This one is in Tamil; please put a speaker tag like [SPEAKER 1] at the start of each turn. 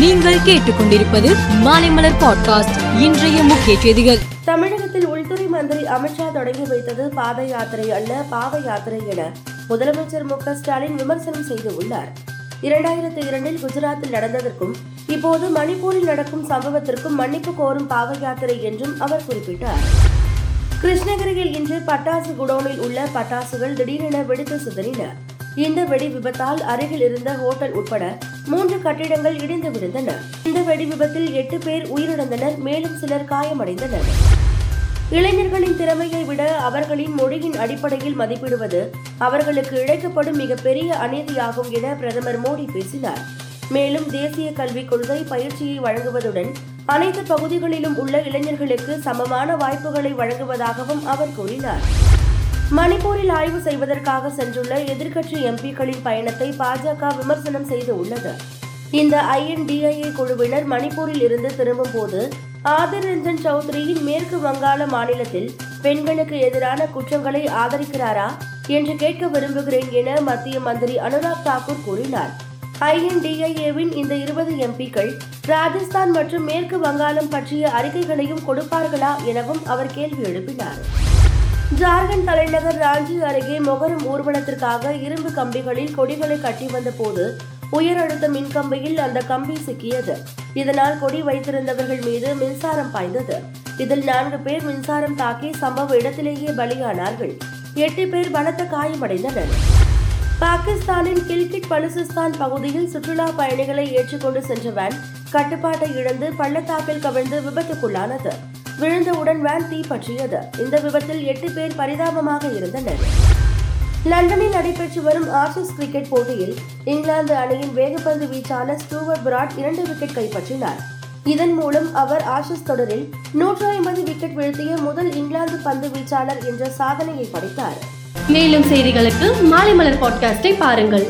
[SPEAKER 1] நீங்கள் கேட்டுக்கொண்டிருப்பது மாலைமலர் பாட்காஸ்ட் இன்றைய முக்கிய செய்திகள்.
[SPEAKER 2] தமிழகத்தில் உள்துறை மந்திரி அமித்ஷா தொடங்கி வைத்தது பாத யாத்திரை அல்ல பாவ யாத்திரை என. முதலமைச்சர் மு ஸ்டாலின் விமர்சனம் செய்துள்ளார் இரண்டாயிரத்தி இரண்டில் குஜராத்தில் நடந்ததற்கும் இப்போது மணிப்பூரில் நடக்கும் சம்பவத்திற்கும் மன்னிப்பு கோரும் பாவ யாத்திரை என்றும் அவர் குறிப்பிட்டார். கிருஷ்ணகிரியில் இன்று பட்டாசு குடோனில் உள்ள பட்டாசுகள் திடீரென வெடித்து சிதறின. இந்த வெடி விபத்தால் அருகில் இருந்த ஹோட்டல் உட்பட மூன்று கட்டிடங்கள் இடிந்து விழுந்தன. இந்த வெடி விபத்தில் எட்டு பேர் உயிரிழந்தனர் மேலும் சிலர் காயமடைந்தனர். இளைஞர்களின் திறமையை விட அவர்களின் மொழியின் அடிப்படையில் மதிப்பிடுவது அவர்களுக்கு இழைக்கப்படும் மிகப்பெரிய அநீதியாகும் என பிரதமர் மோடி பேசினார். மேலும் தேசிய கல்விக் கொள்கை பயிற்சியை வழங்குவதுடன் அனைத்து பகுதிகளிலும் உள்ள இளைஞர்களுக்கு சமமான வாய்ப்புகளை வழங்குவதாகவும் அவர் கூறினார். மணிப்பூரில் ஆய்வு செய்வதற்காக சென்றுள்ள எதிர்க்கட்சி எம்பிக்களின் பயணத்தை பாஜக விமர்சனம் செய்து உள்ளது. இந்த ஐஎன்டிஐஏ குழுவினர் மணிப்பூரில் இருந்து திரும்பும் போது ஆதிர் ரஞ்சன் சௌத்ரியின் மேற்கு வங்காள மாநிலத்தில் பெண்களுக்கு எதிரான குற்றங்களை ஆதரிக்கிறாரா என்று கேட்க விரும்புகிறேன் என மத்திய மந்திரி அனுராக் தாக்கூர் கூறினார். ஐஎன்டிஐஏவின் இந்த இருபது எம்பிக்கள் ராஜஸ்தான் மற்றும் மேற்கு வங்காளம் பற்றிய அறிக்கைகளையும் கொடுப்பார்களா எனவும் அவர் கேள்வி எழுப்பினார். ஜார்க்கண்ட் தலைநகர் ராஞ்சி அருகே மொகரம் ஊர்வலத்திற்காக இரும்பு கம்பிகளில் கொடிகளை கட்டி வந்த போது உயர் அழுத்த மின்கம்பியில் அந்த கம்பி சிக்கியது. இதனால் கொடி வைத்திருந்தவர்கள் மீது மின்சாரம் பாய்ந்தது. இதில் நான்கு பேர் மின்சாரம் தாக்கி சம்பவ இடத்திலேயே பலியானார்கள். எட்டு பேர் பலத்த காயமடைந்தனர். பாகிஸ்தானின் கில்கிட் பலுசிஸ்தான் பகுதியில் சுற்றுலா பயணிகளை ஏற்றிக்கொண்டு சென்ற வேன் கட்டுப்பாட்டை இழந்து பள்ளத்தாக்கில் கவிழ்ந்து விபத்துக்குள்ளானது. விழுந்தவுடன் வேன் தீப்பற்றியது இந்த விபத்தில் எட்டு பேர் பரிதாபமாக இருந்தனர். லண்டனில் நடைபெற்று வரும் ஆஷஸ் கிரிக்கெட் போட்டியில் இங்கிலாந்து அணியின் வேகப்பந்து வீச்சாளர் ஸ்டூவர்ட் பிராட் இரண்டு விக்கெட் கைப்பற்றினார். இதன் மூலம் அவர் ஆஷஸ் தொடரில் நூற்று ஐம்பது விக்கெட் வீழ்த்திய முதல் இங்கிலாந்து பந்து வீச்சாளர் என்ற சாதனையை படைத்தார்.
[SPEAKER 3] மேலும் செய்திகளுக்கு மாலை மலர் பாட்காஸ்டை பாருங்கள்.